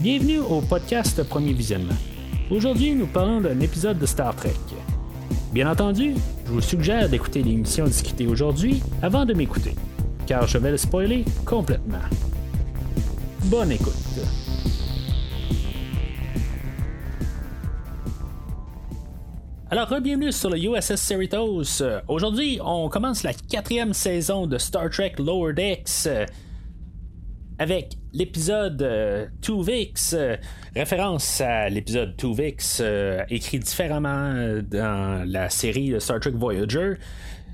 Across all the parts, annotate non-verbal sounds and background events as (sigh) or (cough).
Bienvenue au podcast Premier Visionnement. Aujourd'hui, nous parlons d'un épisode de Star Trek. Bien entendu, je vous suggère d'écouter l'émission discutée aujourd'hui avant de m'écouter, car je vais le spoiler complètement. Bonne écoute. Alors, bienvenue sur le USS Cerritos. Aujourd'hui, on commence la quatrième saison de Star Trek Lower Decks avec l'épisode 2VIX, euh, référence à l'épisode 2VIX, euh, écrit différemment euh, dans la série Star Trek Voyager.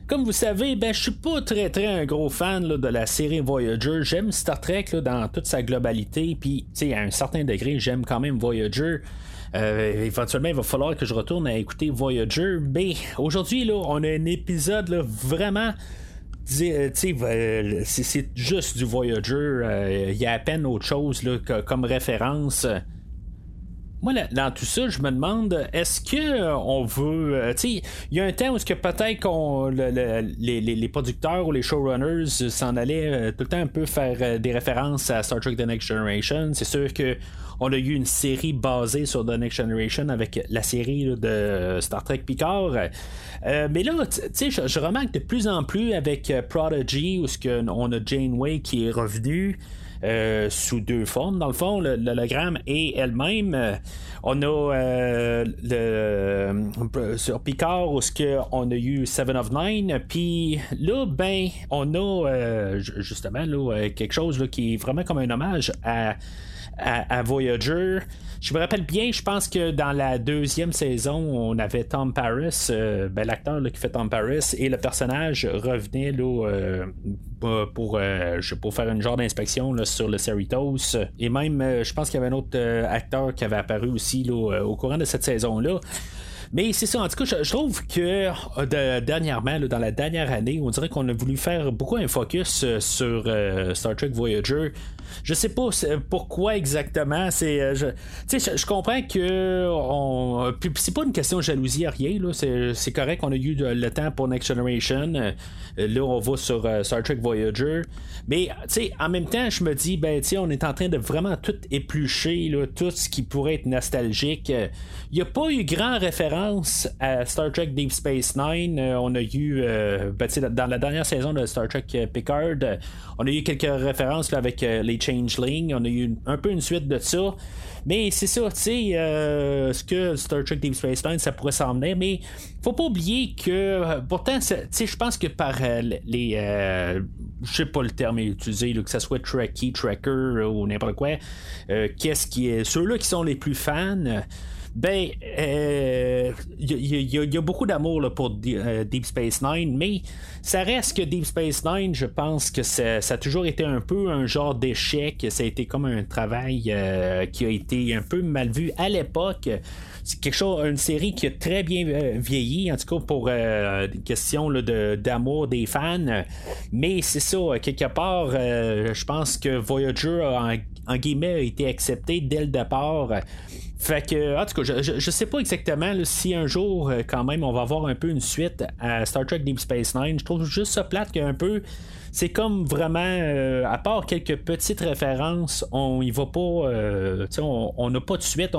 Comme vous savez, ben, je suis pas très très un gros fan de la série Voyager. J'aime Star Trek dans toute sa globalité, puis à un certain degré, j'aime quand même Voyager. éventuellement, il va falloir que je retourne à écouter Voyager. Mais aujourd'hui, là, on a un épisode vraiment euh, euh, c'est juste du Voyager. Euh, il y a à peine autre chose là, comme référence. Moi, dans tout ça, je me demande, est-ce que on veut. il y a un temps où est-ce que peut-être qu'on les, producteurs ou les showrunners s'en allaient tout le temps un peu faire des références à Star Trek The Next Generation. C'est sûr que on a eu une série basée sur The Next Generation avec la série de Star Trek Picard. Euh, mais là, tu sais, je, remarque de plus en plus avec euh, Prodigy, où on a Janeway qui est revenue. Euh, sous deux formes, dans le fond, l'hologramme et elle-même. on a le, sur Picard où on a eu Seven of Nine, puis là, ben, on a justement là, quelque chose qui est vraiment comme un hommage à à, Voyager. Je me rappelle bien, je pense que dans la deuxième saison, on avait Tom Paris, euh, ben, l'acteur qui fait Tom Paris, et le personnage revenait là, euh, pour, euh, pour faire une genre d'inspection sur le Cerritos. Et même, je pense qu'il y avait un autre acteur qui avait apparu aussi au courant de cette saison-là. Mais c'est ça, en tout cas, je, trouve que dernièrement, dans la dernière année, on dirait qu'on a voulu faire beaucoup un focus sur Star Trek Voyager. Je sais pas pourquoi exactement. C'est, euh, je, je, comprends que c'est pas une question de jalousie à rien. Là. C'est, correct qu'on a eu le temps pour Next Generation. Euh, là, on va sur euh, Star Trek Voyager. Mais en même temps, je me dis, ben, on est en train de vraiment tout éplucher, là, tout ce qui pourrait être nostalgique. Il n'y a pas eu grand référence à Star Trek Deep Space Nine. on a eu, ben, dans la dernière saison de Star Trek Picard, on a eu quelques références avec les Changeling. On a eu un peu une suite de ça. Mais c'est ça, tu sais, euh, ce que Star Trek Deep Space Nine, ça pourrait s'emmener. Mais faut pas oublier que, euh, pourtant, tu sais, je pense que par euh, les. je sais pas le terme utilisé, que ce soit Trekkie, Tracker ou n'importe quoi. Qu'est-ce qui est. Ceux-là qui sont les plus fans ben, il euh, y, a beaucoup d'amour pour euh, Deep Space Nine, mais ça reste que Deep Space Nine, je pense que ça, a toujours été un peu un genre d'échec. Ça a été comme un travail euh, qui a été un peu mal vu à l'époque c'est quelque chose, une série qui a très bien vieilli, en tout cas pour euh, question d'amour des fans. Mais c'est ça, quelque part, je pense que Voyager en, guillemets a été accepté dès le départ. Fait que, en tout cas, je, je, sais pas exactement si un jour, euh, quand même, on va avoir un peu une suite à Star Trek Deep Space Nine. Je trouve juste ça plate qu'un peu. C'est comme vraiment, euh, à part quelques petites références, on y va pas, euh, on n'a pas de suite.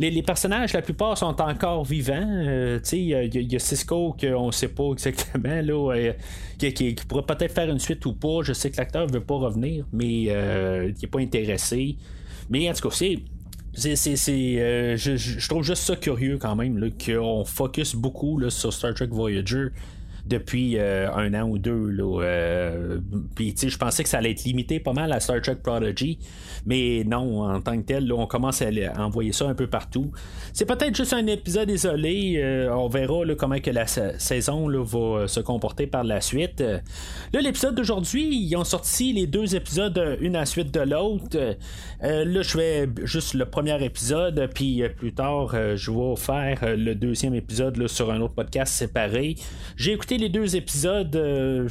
les, personnages, la plupart sont encore vivants. il y, a Cisco qu'on sait pas exactement, là, qui, pourrait peut-être faire une suite ou pas. Je sais que l'acteur veut pas revenir, mais il n'est pas intéressé. Mais en tout cas, c'est c'est, euh, je, trouve juste ça curieux quand même qu'on focus beaucoup là, sur Star Trek Voyager depuis euh, un an ou deux. Là, euh, puis je pensais que ça allait être limité pas mal à Star Trek Prodigy, mais non, en tant que tel, on commence à, envoyer ça un peu partout. C'est peut-être juste un épisode isolé. Euh, on verra comment que la saison va se comporter par la suite. Là, l'épisode d'aujourd'hui, ils ont sorti les deux épisodes, une à la suite de l'autre. là, je fais juste le premier épisode, puis plus tard, je vais faire le deuxième épisode sur un autre podcast séparé. J'ai écouté les deux épisodes, euh,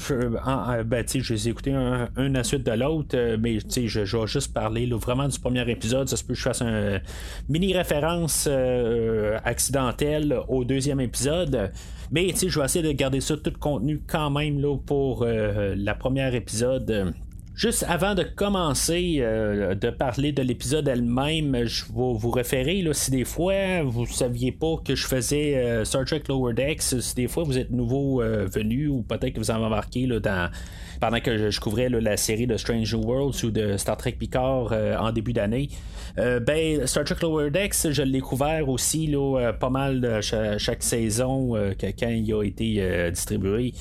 ben, je les ai écoutés un, à la suite de l'autre, euh, mais je, je vais juste parler vraiment du premier épisode. Ça se peut que je fasse un mini référence euh, accidentelle au deuxième épisode. Mais je vais essayer de garder ça tout contenu quand même là, pour la première épisode. Juste avant de commencer euh, de parler de l'épisode elle-même, je vais vous référer là, si des fois vous saviez pas que je faisais euh, Star Trek Lower Decks, si des fois vous êtes nouveau euh, venu ou peut-être que vous avez remarqué là, dans pendant que je, couvrais la série de Strange Worlds ou de Star Trek Picard en début d'année. ben, Star Trek Lower Decks, je l'ai couvert aussi là, pas mal chaque, saison quand il a été distribué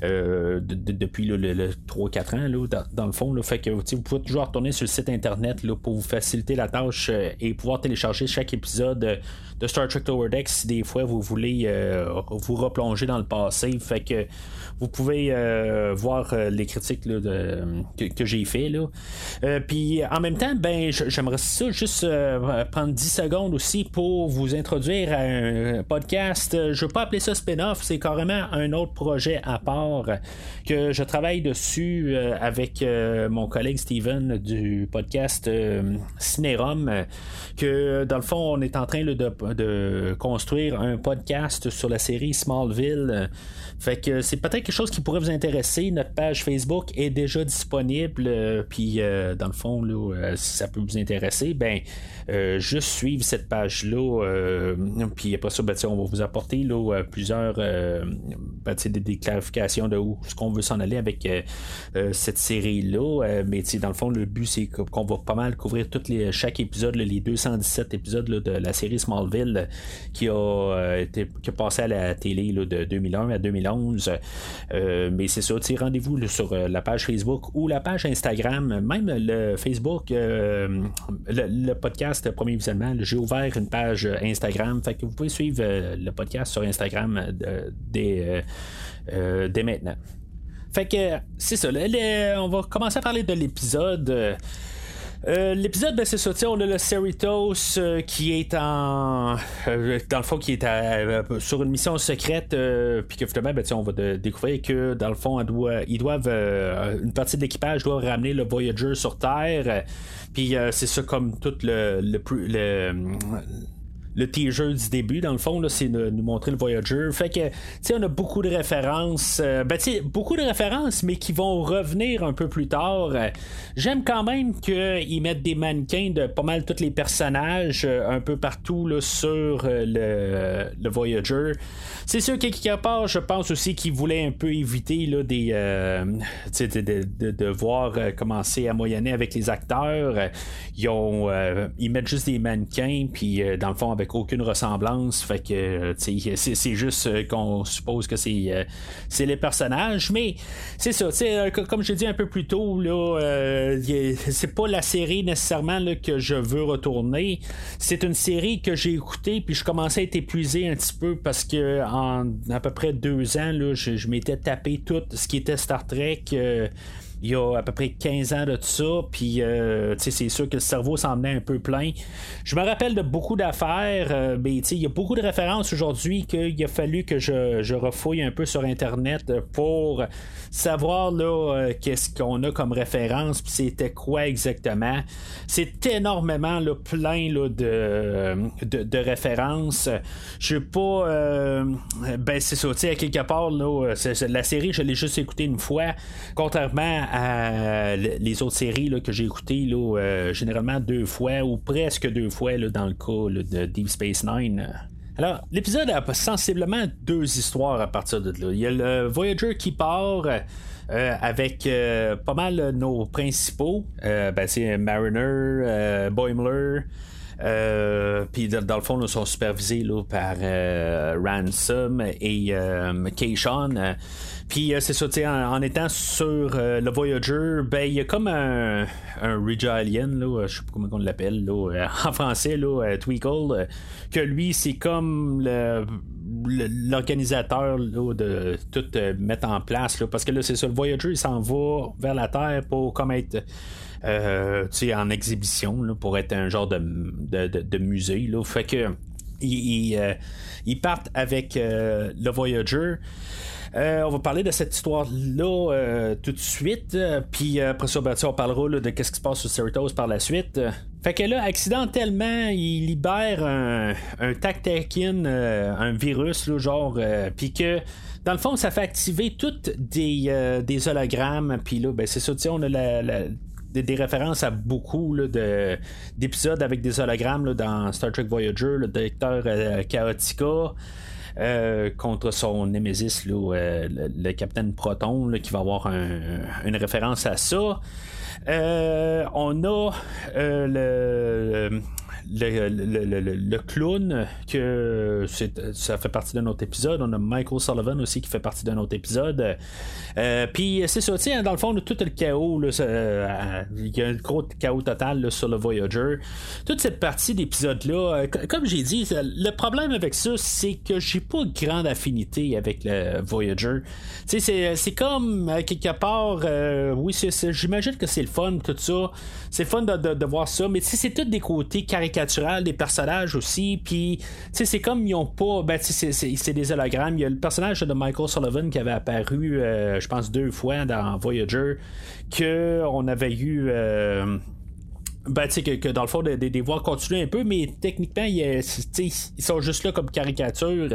depuis le, 3-4 ans là, dans le fond fait que vous pouvez toujours retourner sur le site internet pour vous faciliter la tâche euh, et pouvoir télécharger chaque épisode euh, de Star Trek Lower Decks si des fois vous voulez euh, vous replonger dans le passé. Fait que vous pouvez voir les critiques que, j'ai fait. Puis en même temps, ben j'aimerais ça juste prendre 10 secondes aussi pour vous introduire à un podcast. Je ne veux pas appeler ça spin-off, c'est carrément un autre projet à part que je travaille dessus avec mon collègue Steven du podcast euh, Cinérum, que dans le fond, on est en train de, construire un podcast sur la série Smallville. Fait que c'est peut-être quelque chose qui pourrait vous intéresser. Notre page Facebook est déjà disponible. Euh, puis euh, dans le fond, si ça peut vous intéresser, ben juste suivre cette page-là. puis après ça, ben, on va vous apporter plusieurs ben, des, clarifications de où ce qu'on veut s'en aller avec cette série-là. Euh, mais dans le fond, le but, c'est qu'on va pas mal couvrir toutes les, chaque épisode, les 217 épisodes de la série Smallville qui a, euh, été, passé à la télé de 2001 à 2011. Euh, mais c'est ça, rendez-vous sur la page Facebook ou la page Instagram, même le Facebook, le, podcast Premier Visionnement, j'ai ouvert une page Instagram, fait que vous pouvez suivre le podcast sur Instagram dès maintenant. Fait que c'est ça. on va commencer à parler de l'épisode. Euh, l'épisode, ben, c'est ça, on a le Cerritos euh, qui est en. Euh, dans le fond, qui est sur une mission secrète, puis que finalement, ben, on va découvrir que dans le fond, ils doivent. une partie de l'équipage doit ramener le Voyager sur Terre. Puis c'est ça comme tout le, le le teaser du début, dans le fond, c'est de nous montrer le Voyager. Fait que, tu sais, on a beaucoup de références. Euh, ben, tu sais, beaucoup de références, mais qui vont revenir un peu plus tard. Euh, j'aime quand même qu'ils mettent des mannequins de pas mal tous les personnages euh, un peu partout là, sur le, le, Voyager. C'est sûr qu'à quelque part, je pense aussi qu'ils voulaient un peu éviter là, des, de, de, de, de, voir commencer à moyenner avec les acteurs. Ils, ont, ils mettent juste des mannequins, puis dans le fond, avec aucune ressemblance. Fait que c'est juste euh, qu'on suppose que c'est euh, c'est les personnages. Mais c'est ça, euh, comme j'ai dit un peu plus tôt, c'est pas la série nécessairement que je veux retourner. C'est une série que j'ai écoutée, puis je commençais à être épuisé un petit peu parce que en à peu près deux ans, je m'étais tapé tout ce qui était Star Trek il y a à peu près 15 ans de ça, puis euh, c'est sûr que le cerveau s'en venait un peu plein. Je me rappelle de beaucoup d'affaires, euh, mais il y a beaucoup de références aujourd'hui qu'il a fallu que je, je, refouille un peu sur Internet pour savoir là euh, qu'est-ce qu'on a comme référence, puis c'était quoi exactement. C'est énormément là, plein là, de, de, références. Je sais pas, ben c'est ça, à quelque part, là, la série, je l'ai juste écouté une fois, contrairement les autres séries que j'ai écoutées euh, généralement deux fois ou presque deux fois dans le cas de Deep Space Nine. Alors, l'épisode a sensiblement deux histoires à partir de là. Il y a le Voyager qui part. Euh, avec euh, pas mal nos principaux. ben, c'est Mariner, Boimler. Puis dans, le fond, ils sont supervisés par Ransom et Keishon. Puis euh, c'est ça, en, en, étant sur euh, le Voyager, ben il y a comme un, un Alien, là, je sais pas comment on l'appelle, (laughs) en français, là, Tweakle, que lui, c'est comme l'organisateur de tout euh, mettre en place, là, parce que là, c'est ça, le Voyager, il s'en va vers la Terre pour comme être. Euh, en exhibition là, pour être un genre de, de, musée. Là. Fait que ils, ils, partent avec le Voyager. On va parler de cette histoire-là tout de suite. Puis après ça, ben, on parlera de ce qui se passe sur Cerritos par la suite. Fait que là, accidentellement, il libère un, un un virus, là, genre, puis que dans le fond, ça fait activer toutes des, euh, des hologrammes. Puis là, ben, c'est ça, on a des, références à beaucoup d'épisodes avec des hologrammes dans Star Trek Voyager, le directeur euh, Chaotica. Euh, contre son Nemesis, le, le, Capitaine Proton, qui va avoir une référence à ça. on a le le, clown, que ça fait partie d'un autre épisode. On a Michael Sullivan aussi qui fait partie d'un autre épisode. Euh, puis c'est ça, dans le fond, tout le chaos, euh, il y a un gros chaos total sur le Voyager. Toute cette partie d'épisode-là, euh, comme j'ai dit, le problème avec ça, c'est que j'ai pas grande affinité avec le Voyager. C'est comme, quelque part, oui, j'imagine que c'est le fun, tout ça. C'est fun de, de, voir ça, mais c'est tous des côtés des personnages aussi. Puis, c'est comme ils ont pas. Ben, c'est des hologrammes. Il y a le personnage de Michael Sullivan qui avait apparu, euh, je pense, deux fois dans Voyager, que on avait eu. Euh, ben, tu sais, que, dans le fond, des, voix continuent un peu, mais techniquement, ils, sont juste là comme caricature.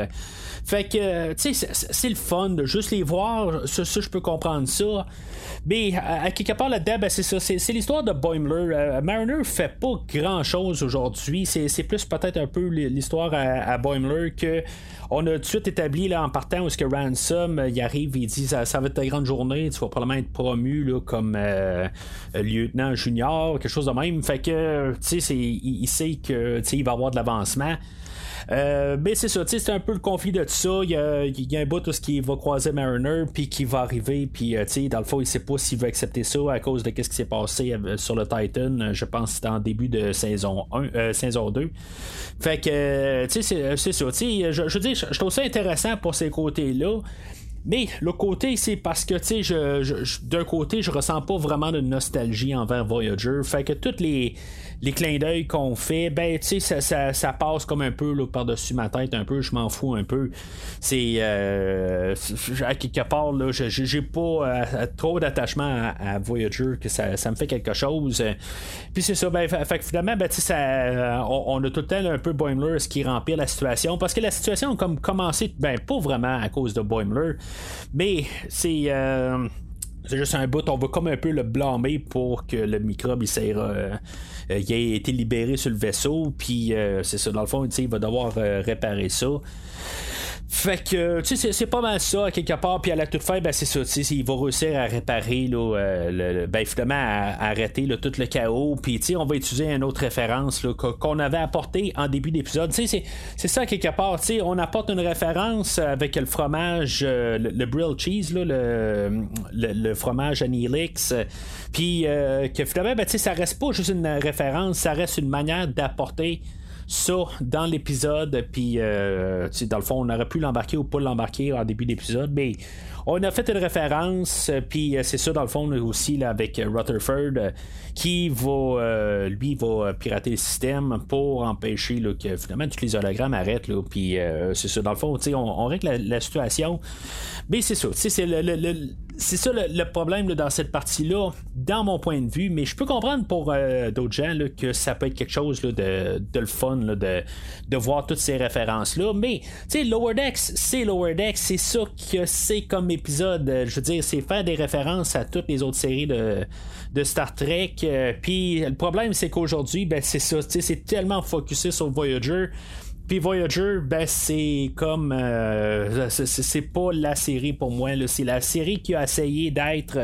Fait que, tu sais, c'est le fun de juste les voir. Ça, je peux comprendre ça. Mais à, quelque part là-dedans, ben, c'est ça. C'est l'histoire de Boimler. Euh, Mariner fait pas grand-chose aujourd'hui. C'est plus peut-être un peu l'histoire à, à, Boimler que on a tout de suite établi là, en partant où ce que Ransom euh, il arrive il dit ça, va être ta grande journée, tu vas probablement être promu là, comme euh, lieutenant junior, quelque chose de même. Fait que tu sais, il, il, sait que il va avoir de l'avancement. Euh, mais c'est ça, c'est un peu le conflit de tout ça. Il y a, il y a un bout tout ce qui va croiser Mariner, puis qui va arriver, puis euh, dans le fond, il sait pas s'il veut accepter ça à cause de ce qui s'est passé euh, sur le Titan. Je pense que c'était en début de saison 1, saison 2. Fait que, tu sais, c'est ça. Je, je dire, je trouve ça intéressant pour ces côtés-là. Mais le côté, c'est parce que, tu sais, d'un côté, je ressens pas vraiment de nostalgie envers Voyager. Fait que toutes les, les clins d'œil qu'on fait, ben, tu sais, ça, ça, passe comme un peu par-dessus ma tête, un peu, je m'en fous un peu. C'est, euh, à quelque part, là, j'ai pas euh, trop d'attachement à, Voyager, que ça, me fait quelque chose. Puis c'est ça, ben, fait, que finalement, ben, tu sais, euh, on, a tout le temps un peu Boimler ce qui remplit la situation, parce que la situation a comme commencé, ben, pas vraiment à cause de Boimler, mais c'est. Euh, c'est juste un bout, on va comme un peu le blâmer pour que le microbe il, euh, euh, il ait été libéré sur le vaisseau, puis c'est ça, dans le fond, il va devoir réparer ça. Fait que, tu sais, c'est pas mal ça, à quelque part. Puis à la toute fin, ben, c'est ça. Tu sais, il va réussir à réparer, là, euh, ben, finalement, à, arrêter là, tout le chaos. Puis, tu sais, on va utiliser une autre référence qu'on avait apporté en début d'épisode. Tu sais, c'est ça, à quelque part. Tu sais, on apporte une référence avec le fromage, euh, le, grilled cheese, là, le, le, fromage Anilix. Puis, euh, que finalement, ben, tu sais, ça reste pas juste une référence, ça reste une manière d'apporter ça dans l'épisode, puis euh, dans le fond, on aurait pu l'embarquer ou pas l'embarquer en début d'épisode, mais on a fait une référence, euh, puis euh, c'est ça dans le fond aussi là, avec Rutherford qui va lui va pirater le système pour empêcher que finalement tous les hologrammes arrêtent. Puis c'est ça dans le fond, on, on règle la, situation. Mais c'est ça, c'est le, c'est ça le, problème dans cette partie-là, dans mon point de vue, mais je peux comprendre pour d'autres gens que ça peut être quelque chose de, de, le fun de, de voir toutes ces références-là. Mais, tu sais, Lower Decks, c'est Lower Decks, c'est ça que c'est comme épisode. Je veux dire, c'est faire des références à toutes les autres séries de, de Star Trek. Euh, puis le problème, c'est qu'aujourd'hui, ben, c'est ça, c'est tellement focusé sur Voyager. Puis Voyager, ben c'est comme euh, c'est pas la série pour moi. C'est la série qui a essayé d'être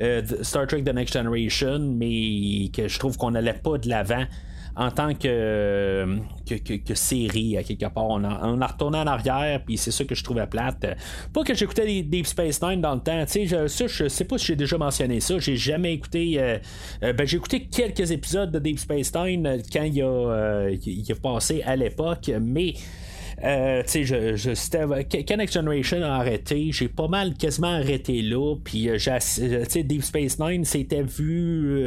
euh, Star Trek The Next Generation, mais que je trouve qu'on n'allait pas de l'avant en tant que, que, série, à quelque part. On a, on a, retourné en arrière, puis c'est ça que je trouvais plate. Pas que j'écoutais Deep Space Nine dans le temps, tu sais, ça, je sais pas si j'ai déjà mentionné ça, j'ai jamais écouté. Euh, euh, ben, j'ai écouté quelques épisodes de Deep Space Nine quand il a, il a passé à l'époque, mais. Euh, tu je, je, quand Next Generation a arrêté, j'ai pas mal quasiment arrêté là. Puis, j'ai, Deep Space Nine, c'était vu.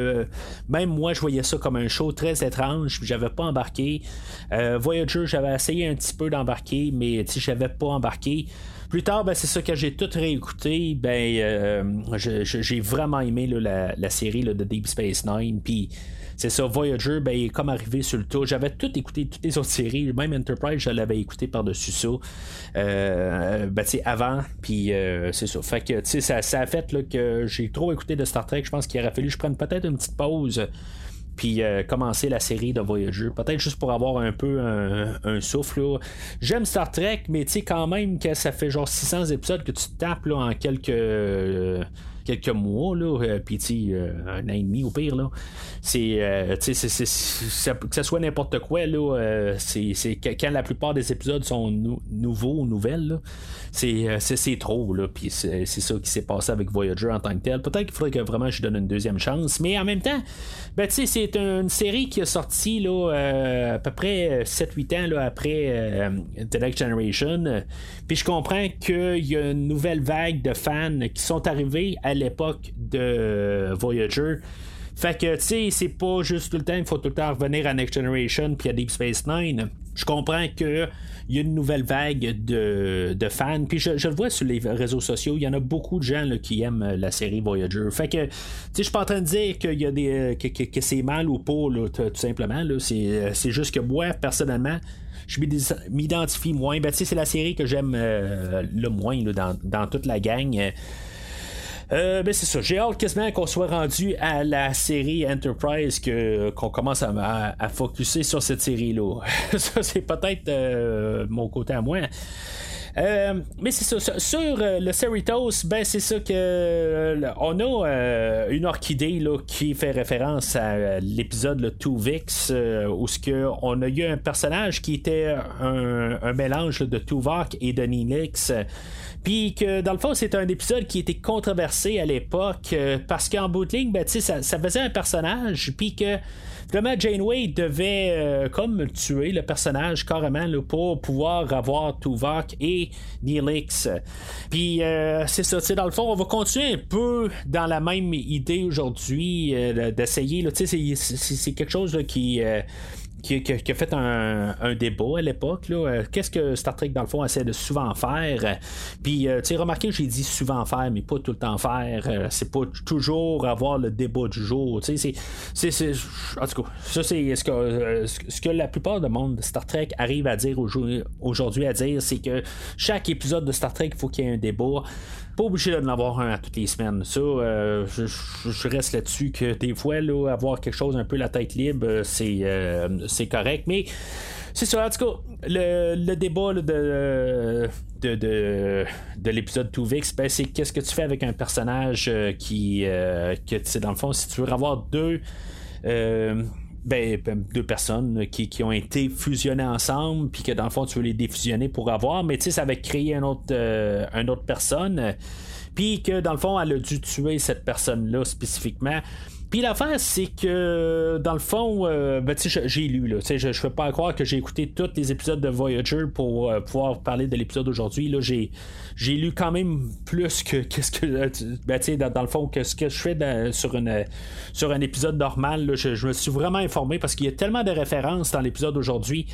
même moi, je voyais ça comme un show très étrange. J'avais pas embarqué. Voyager, j'avais essayé un petit peu d'embarquer, mais j'avais pas embarqué. Plus tard, ben, c'est ça que j'ai tout réécouté. Ben, euh, j'ai vraiment aimé la, série de Deep Space Nine. Puis c'est ça, Voyager, ben, est comme arrivé sur le tour. J'avais tout écouté, toutes les autres séries. Même Enterprise, je l'avais écouté par-dessus ça. Euh, ben, avant. Puis euh, c'est ça. Fait que, ça, ça a fait que j'ai trop écouté de Star Trek. Je pense qu'il aurait fallu que je prenne peut-être une petite pause puis euh, commencer la série de Voyager. Peut-être juste pour avoir un peu un, souffle. J'aime Star Trek, mais tu sais quand même que ça fait genre 600 épisodes que tu tapes là, en quelques... Quelques mois, là, euh, puis euh, un an et demi au pire, là. C'est, euh, que ce soit n'importe quoi, là, c'est, quand la plupart des épisodes sont nouveaux ou nouvelles, c'est, trop, là, puis c'est, ça qui s'est passé avec Voyager en tant que tel. Peut-être qu'il faudrait que vraiment je donne une deuxième chance, mais en même temps, ben, c'est une série qui a sorti, là, à peu près 7-8 ans, là, après The Next Generation, puis je comprends qu'il y a une nouvelle vague de fans qui sont arrivés à l'époque de Voyager. Fait que, tu sais, c'est pas juste tout le temps, il faut tout le temps revenir à Next Generation puis à Deep Space Nine. Je comprends qu'il y a une nouvelle vague de, fans. Puis je, le vois sur les réseaux sociaux, il y en a beaucoup de gens qui aiment la série Voyager. Fait que, tu sais, je suis pas en train de dire qu'il y a des, que, c'est mal ou pas, tout simplement. C'est juste que moi, personnellement, je m'identifie moins. Ben, c'est la série que j'aime euh, le moins dans, toute la gang. Euh, ben c'est ça. J'ai hâte quasiment qu'on soit rendu à la série Enterprise que qu'on commence à, à, focuser sur cette série-là. (laughs) ça, c'est peut-être euh, mon côté à moi. Euh, mais c'est ça. Sur euh, le Cerritos, ben c'est ça que euh, on a une orchidée là, qui fait référence à l'épisode le Two Vix où ce que on a eu un personnage qui était un, mélange de Tuvok et de Ninix. Puis que dans le fond, c'est un épisode qui était controversé à l'époque parce qu'en bout de ligne, ben, ça, ça faisait un personnage, puis que Vraiment, Janeway devait euh, comme tuer le personnage carrément pour pouvoir avoir Tuvok et Neelix. Puis euh, c'est ça, dans le fond, on va continuer un peu dans la même idée aujourd'hui euh, d'essayer. C'est quelque chose qui qui, a fait un, débat à l'époque. Euh, qu'est-ce que Star Trek, dans le fond, essaie de souvent faire? Puis, euh, tu sais, remarquez, j'ai dit souvent faire, mais pas tout le temps faire. Euh, c'est pas toujours avoir le débat du jour. Tu sais, c'est. En tout cas, ça, c'est ce que, ce que la plupart du monde de Star Trek arrive à dire aujourd'hui à dire, c'est que chaque épisode de Star Trek, il faut qu'il y ait un débat. Pas obligé d'en avoir un à toutes les semaines. Ça, euh, je, reste là-dessus que des fois, avoir quelque chose un peu la tête libre, euh, c'est, euh, c'est correct. Mais c'est ça, en tout cas, le, débat de, de, de, l'épisode 2VX, ben, c'est qu'est-ce que tu fais avec un personnage qui, que, dans le fond, si tu veux avoir deux. Ben, ben, deux personnes qui, qui, ont été fusionnées ensemble, puis que dans le fond, tu veux les défusionner pour avoir, mais tu sais, ça va créer un autre, euh, une autre personne, puis que dans le fond, elle a dû tuer cette personne-là spécifiquement. Puis l'affaire, c'est que dans le fond, euh, ben, j'ai lu, là, je ne fais pas croire que j'ai écouté tous les épisodes de Voyager pour euh, pouvoir parler de l'épisode d'aujourd'hui. Là, j'ai, j'ai lu quand même plus que qu'est-ce que euh, ben, dans, dans, le fond que ce que je fais sur, une, sur un épisode normal. je, me suis vraiment informé parce qu'il y a tellement de références dans l'épisode d'aujourd'hui.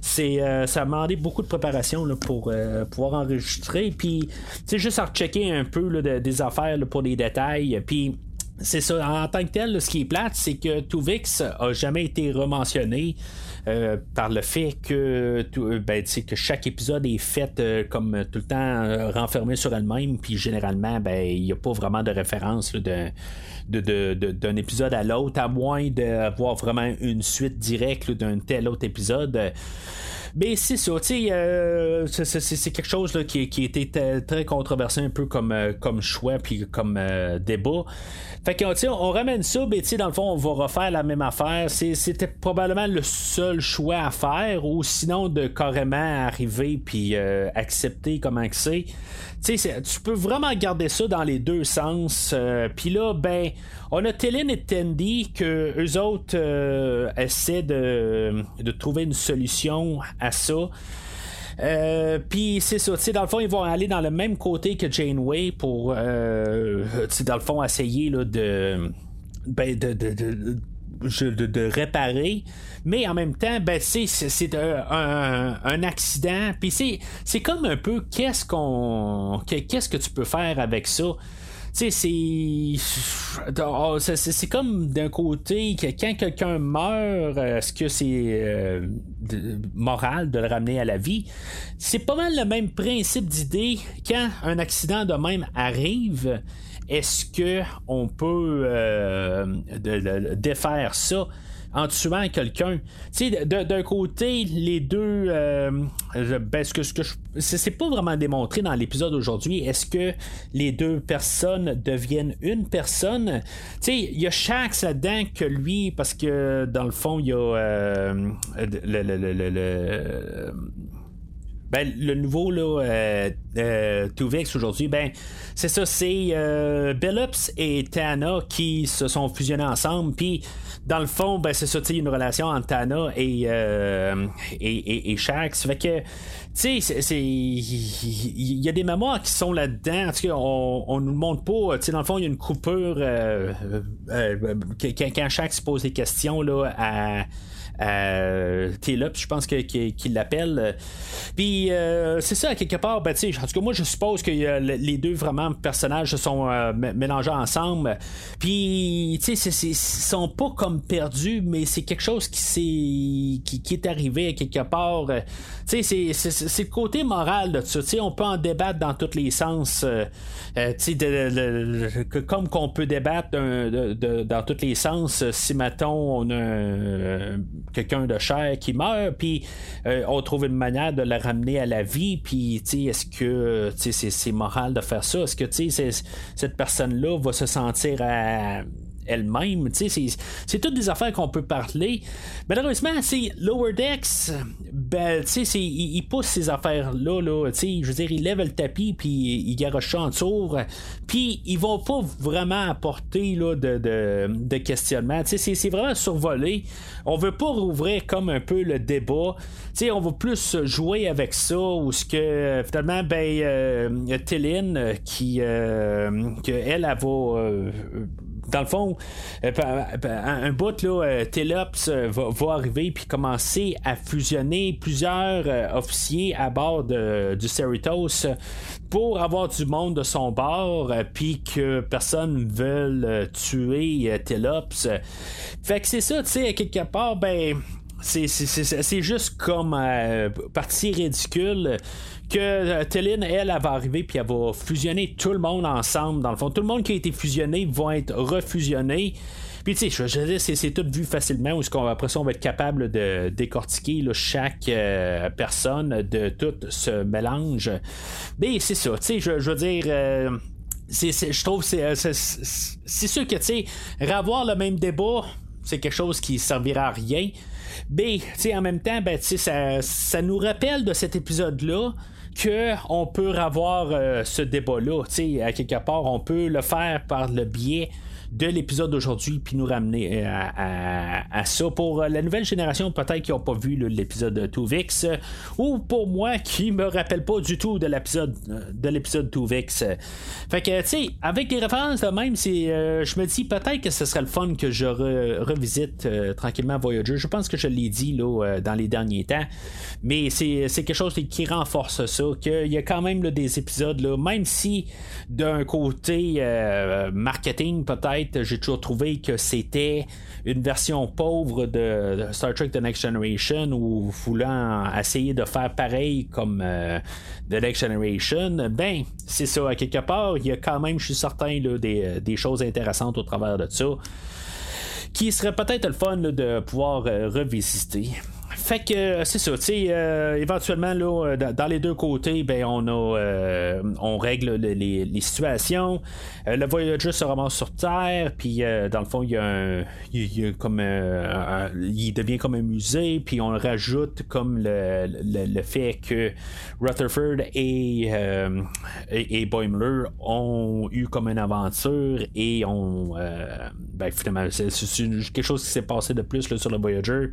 Ça m'a demandé beaucoup de préparation là, pour pouvoir enregistrer. Puis, juste à rechecker un peu des affaires pour les détails. Puis, c'est ça, en tant que tel, ce qui est plate, c'est que Tuvix a jamais été rementionné. Euh, par le fait que, euh, ben, que chaque épisode est fait euh, comme tout le temps renfermé sur elle-même, puis généralement, ben, il n'y a pas vraiment de référence d'un de, épisode à l'autre, à moins d'avoir vraiment une suite directe d'un tel autre épisode. Mais c'est ça, tu sais, c'est quelque chose qui, qui était très controversé un peu comme, comme choix puis comme débat. Fait que, on ramène ça, mais dans le fond, on va refaire la même affaire. C'était probablement le seul choix à faire, ou sinon de carrément arriver puis euh, accepter comment que c'est. Tu peux vraiment garder ça dans les deux sens. Euh, puis là, ben, on a Télin et Tandy que eux autres euh, essaient de, de trouver une solution à ça. Puis c'est ça, dans le fond, ils vont aller dans le même côté que Janeway pour, dans le fond, essayer là, de, ben, de de, réparer, mais en même temps, ben, c'est, un, accident. Puis c'est, c'est comme un peu qu'est-ce qu'on. Qu'est-ce que tu peux faire avec ça? Tu sais, oh, c'est, c'est, comme d'un côté que quand quelqu'un meurt, est-ce que c'est euh, moral de le ramener à la vie? C'est pas mal le même principe d'idée quand un accident de même arrive est-ce que on peut euh, défaire ça? en tuant quelqu'un? Tu sais, d'un côté, les deux. Euh, ben, ce que, ce que c'est pas vraiment démontré dans l'épisode aujourd'hui. Est-ce que les deux personnes deviennent une personne? Tu sais, il y a Shax là-dedans que lui, parce que dans le fond, il y a euh, le ben, le nouveau là, euh, euh aujourd'hui, ben, c'est ça, c'est euh, Billups et Tana qui se sont fusionnés ensemble. Puis, dans le fond, ben, c'est ça, tu une relation entre Tana et, euh, et, et, Shax. Fait que, tu sais, il y a des mémoires qui sont là-dedans. On, on nous montre pas. Tu sais, dans le fond, il y a une coupure euh, quand, quand Shax pose des questions là, à euh, je pense qu'il l'appelle. Puis euh, c'est ça, quelque part, ben, en tout cas, moi je suppose que les deux vraiment personnages se sont euh, mélangés ensemble. Puis, tu sais, ils sont pas comme perdus, mais c'est quelque chose qui, qui, qui, est arrivé quelque part. Tu sais, c'est le côté moral de ça. Tu sais, on peut en débattre dans tous les sens. Euh, euh, tu sais, comme qu'on peut débattre dans tous les sens si, mettons, on a quelqu'un de cher qui meurt, puis euh, on trouve une manière de le ramener à la vie, puis, est-ce que c'est moral de faire ça? Est-ce que, cette personne-là va se sentir à elle-même. C'est toutes des affaires qu'on peut parler. Malheureusement, c'est Lower Decks, ben, il, il, pousse ces affaires-là. Là, je veux dire, il lève le tapis, puis il garoche ça en tour. Puis ils vont pas vraiment apporter là, de, de, de questionnement. C'est vraiment survolé. On veut pas rouvrir comme un peu le débat. sais on va plus jouer avec ça, ou ce que finalement, ben, euh, Téline, qui, euh, elle, elle, va. Euh, dans le fond, euh, un bout, là, euh, Telops euh, va, arriver puis commencer à fusionner plusieurs officiers à bord du Cerritos pour avoir du monde de son bord, puis que personne ne veuille tuer Telops. Fait que c'est ça, tu sais, quelque part, ben c'est juste comme partie ridicule que euh, Téline, elle, elle va arriver puis elle va fusionner tout le monde ensemble. Dans le fond, tout le monde qui a été fusionné va être refusionné. Puis tu sais, je veux dire, c'est tout vu facilement, où qu'on, après ça, on va être capable de décortiquer chaque euh, personne de tout ce mélange. Mais c'est ça, tu sais, je, veux dire. je trouve c'est c'est sûr que tu sais revoir le même débat c'est quelque chose qui servira à rien B, en même temps, ben, ça, ça nous rappelle de cet épisode-là qu'on peut avoir euh, ce débat-là. À quelque part, on peut le faire par le biais de l'épisode d'aujourd'hui, puis nous ramener euh, à, ça. Pour euh, la nouvelle génération, peut-être qui n'ont pas vu l'épisode 2Vix, ou pour moi qui me rappelle pas du tout de l'épisode de l'épisode 2Vix. Fait que, tu sais, avec des références de même, c'est, je me dis peut-être que ce serait le fun que je revisite tranquillement Voyager. Je pense que je l'ai dit là, dans les derniers temps, mais c'est, quelque chose qui renforce ça, qu'il y a quand même des épisodes, là, même si d'un côté marketing peut-être, j'ai toujours trouvé que c'était une version pauvre de Star Trek The Next Generation ou voulant essayer de faire pareil comme euh, The Next Generation, ben, c'est ça, à quelque part, il y a quand même, je suis certain, des, des, choses intéressantes au travers de ça qui serait peut-être le fun de pouvoir euh, revisiter. Fait que euh, c'est ça, tu sais, euh, éventuellement là, euh, dans les deux côtés, ben on a, on règle les, situations. le voyageur se ramasse sur Terre, puis dans le fond il y a, un, il, comme, il devient comme un musée, puis on rajoute comme le, le, fait que Rutherford et, et, Boimler ont eu comme une aventure et ont, ben finalement c'est quelque chose qui s'est passé de plus sur le Voyager.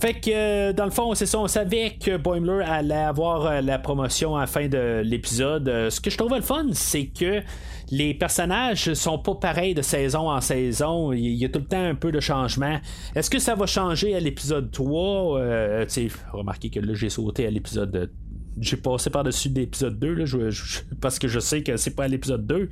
Fait que euh, dans le fond, c'est ça, on savait que Boimler allait avoir euh, la promotion à la fin de l'épisode. Euh, ce que je trouvais le fun, c'est que les personnages sont pas pareils de saison en saison. Il y a tout le temps un peu de changement. Est-ce que ça va changer à l'épisode 3 euh, Remarquez que là, j'ai sauté à l'épisode j'ai passé par-dessus l'épisode 2 là, parce que je sais que c'est pas à l'épisode 2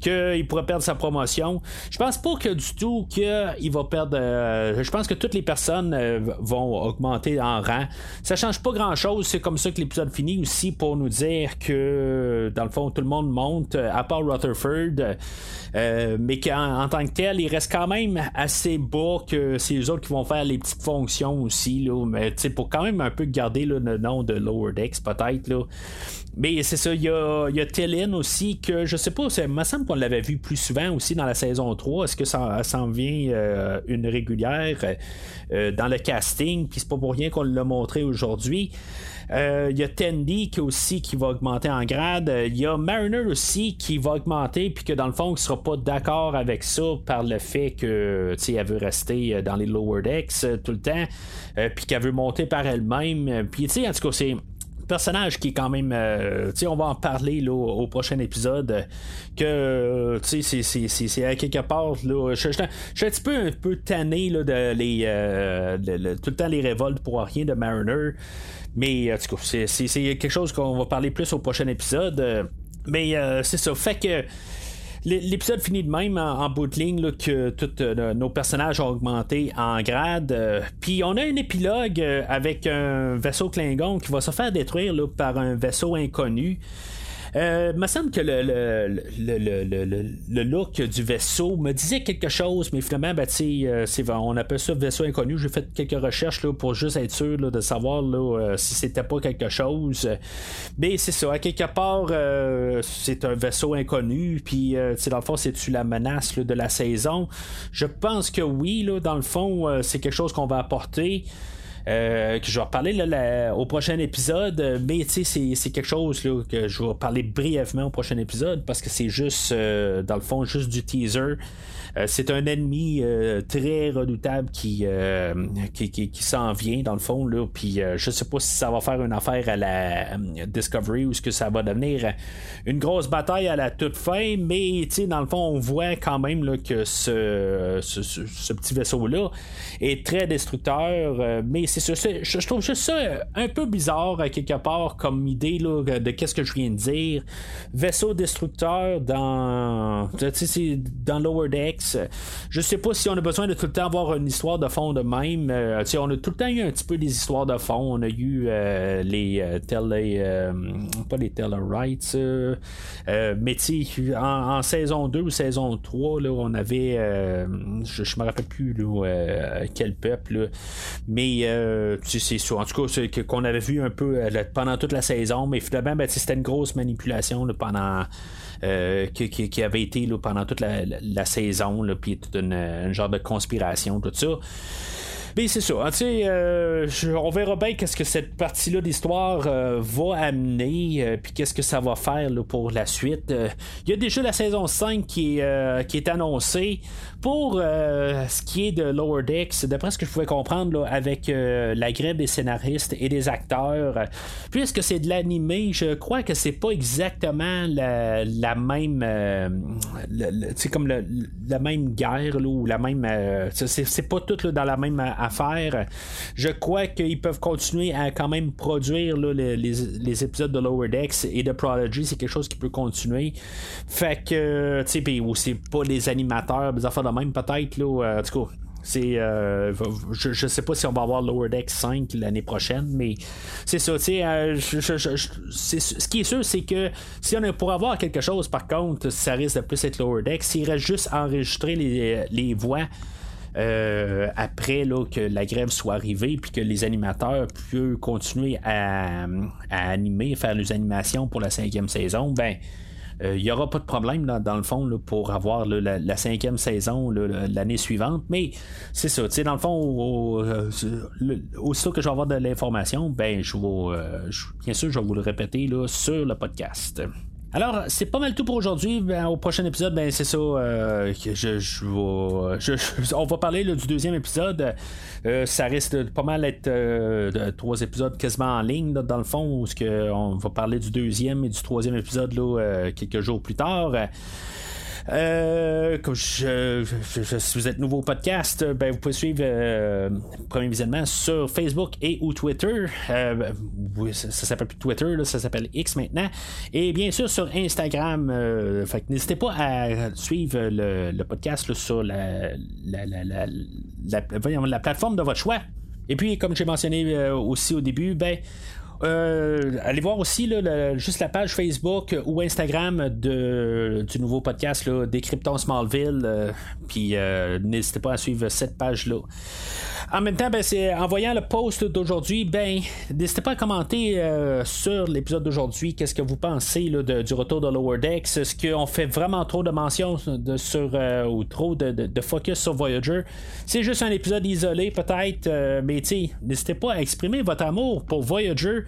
qu'il pourrait perdre sa promotion. Je pense pas que du tout qu'il va perdre. Euh, je pense que toutes les personnes euh, vont augmenter en rang. Ça change pas grand chose. C'est comme ça que l'épisode finit aussi pour nous dire que dans le fond tout le monde monte, à part Rutherford. Euh, mais qu'en tant que tel, il reste quand même assez bas que c'est eux autres qui vont faire les petites fonctions aussi. Là, mais pour quand même un peu garder le nom de Lower Decks, peut-être. Mais c'est ça, il y a, y aussi que je sais pas, il me semble qu'on l'avait vu plus souvent aussi dans la saison 3. Est-ce que ça s'en vient euh, une régulière euh, dans le casting? Puis c'est pas pour rien qu'on l'a montré aujourd'hui. Euh, il y a Tendy qui aussi qui va augmenter en grade. Il y a Mariner aussi qui va augmenter puis que dans le fond il sera pas d'accord avec ça par le fait que elle veut rester dans les lower decks tout le temps puis qu'elle veut monter par elle-même. Puis tu sais en tout cas c'est personnage qui est quand même. Euh, on va en parler là, au, prochain épisode. Que tu sais, c'est à quelque part. Là, je, suis un petit peu un peu tanné là, de les euh, tout le temps les révoltes pour rien de Mariner. Mais en tout c'est quelque chose qu'on va parler plus au prochain épisode. Mais euh, c'est ça. Fait que L'épisode finit de même en, bout de ligne que tous euh, nos personnages ont augmenté en grade. Euh, puis on a un épilogue euh, avec un vaisseau Klingon qui va se faire détruire par un vaisseau inconnu. Euh, me semble que le, le, look du vaisseau me disait quelque chose, mais finalement, ben, euh, on appelle ça vaisseau inconnu. J'ai fait quelques recherches là, pour juste être sûr de savoir là, euh, si c'était pas quelque chose. Mais c'est ça, à quelque part, c'est un vaisseau inconnu. Puis, dans le fond, c'est-tu la menace de la saison? Je pense que oui, là, dans le fond, c'est quelque chose qu'on va apporter. Euh, que je vais reparler au prochain épisode, mais c'est, quelque chose que je vais parler brièvement au prochain épisode parce que c'est juste, euh, dans le fond, juste du teaser. Euh, c'est un ennemi très redoutable qui, qui, qui, s'en vient dans le fond. Là, puis je sais pas si ça va faire une affaire à la Discovery ou ce que ça va devenir une grosse bataille à la toute fin. Mais dans le fond, on voit quand même que ce, ce, petit vaisseau-là est très destructeur. mais c'est ça, je, trouve juste ça un peu bizarre quelque part comme idée là, de qu'est-ce que je viens de dire. Vaisseau destructeur dans, dans Lower Decks je sais pas si on a besoin de tout le temps avoir une histoire de fond de même. Euh, on a tout le temps eu un petit peu des histoires de fond. On a eu euh, les euh, pas les mais en, en, saison 2 ou saison 3, là, on avait, je, ne me rappelle plus quel peuple, mais c'est sûr. En tout cas, qu'on avait vu un peu pendant toute la saison, mais finalement, ben, c'était une grosse manipulation pendant. Euh, qui, avait été pendant toute la, saison, puis tout un genre de conspiration, tout ça. Mais c'est ça. Hein, euh, on verra bien qu'est-ce que cette partie-là d'histoire euh, va amener, euh, puis qu'est-ce que ça va faire pour la suite. Il y a déjà la saison 5 qui est, qui est annoncée. Pour ce qui est de Lower Decks, d'après ce que je pouvais comprendre, avec la grève des scénaristes et des acteurs, puisque c'est de l'animé, je crois que c'est pas exactement la, même. C'est comme la même guerre, ou la même. c'est pas tout dans la même faire. Je crois qu'ils peuvent continuer à quand même produire les, épisodes de Lower Decks et de Prodigy. C'est quelque chose qui peut continuer. Fait que, tu sais, ou c'est pas les animateurs, des affaires de même, peut-être, là. Euh, en tout cas, c'est, euh, je, sais pas si on va avoir Lower Decks 5 l'année prochaine, mais c'est ça. Euh, ce qui est sûr, c'est que si on pour avoir quelque chose, par contre, ça risque de plus être Lower Decks. S'il reste juste enregistrer les, voix après que la grève soit arrivée, puis que les animateurs puissent continuer à animer, faire les animations pour la cinquième saison, ben il euh, n'y aura pas de problème dans le fond pour avoir la, cinquième saison l'année suivante. Mais c'est ça, dans le fond, au, euh, que je vais avoir de l'information, ben je vais bien sûr je vais vous le répéter là, sur le podcast. Alors, c'est pas mal tout pour aujourd'hui. Ben, au prochain épisode, ben, c'est ça. Euh, que je, je, on va parler du deuxième épisode. Euh, ça risque pas mal être euh, trois épisodes quasiment en ligne, dans le fond, où on va parler du deuxième et du troisième épisode là, quelques jours plus tard. Euh, je, si vous êtes nouveau au podcast, ben, vous pouvez suivre euh, Premier Visionnement sur Facebook et ou Twitter. Euh, ça, s'appelle plus Twitter, ça s'appelle X maintenant. Et bien sûr sur Instagram. fait n'hésitez pas à suivre le, podcast sur la, la, la, la, plateforme de votre choix. Et puis, comme j'ai mentionné aussi au début, ben, euh, allez voir aussi juste la page Facebook ou Instagram de, du nouveau podcast là, Décryptons Smallville. Euh, puis euh, n'hésitez pas à suivre cette page-là. En même temps, ben, c'est, en voyant le post d'aujourd'hui, ben, n'hésitez pas à commenter sur l'épisode d'aujourd'hui. Qu'est-ce que vous pensez du retour de Lower Decks? Est-ce qu'on fait vraiment trop de mentions de, sur, ou trop de, focus sur Voyager? C'est juste un épisode isolé, peut-être, mais n'hésitez pas à exprimer votre amour pour Voyager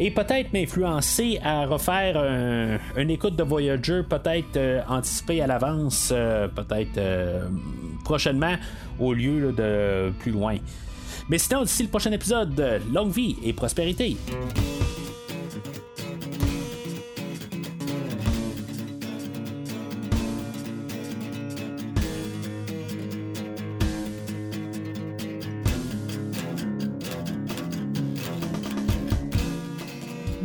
et peut-être m'influencer à refaire un, une écoute de Voyager, peut-être euh, anticipé à l'avance, euh, peut-être euh, prochainement, au lieu de plus loin. Mais sinon, d'ici le prochain épisode, longue vie et prospérité.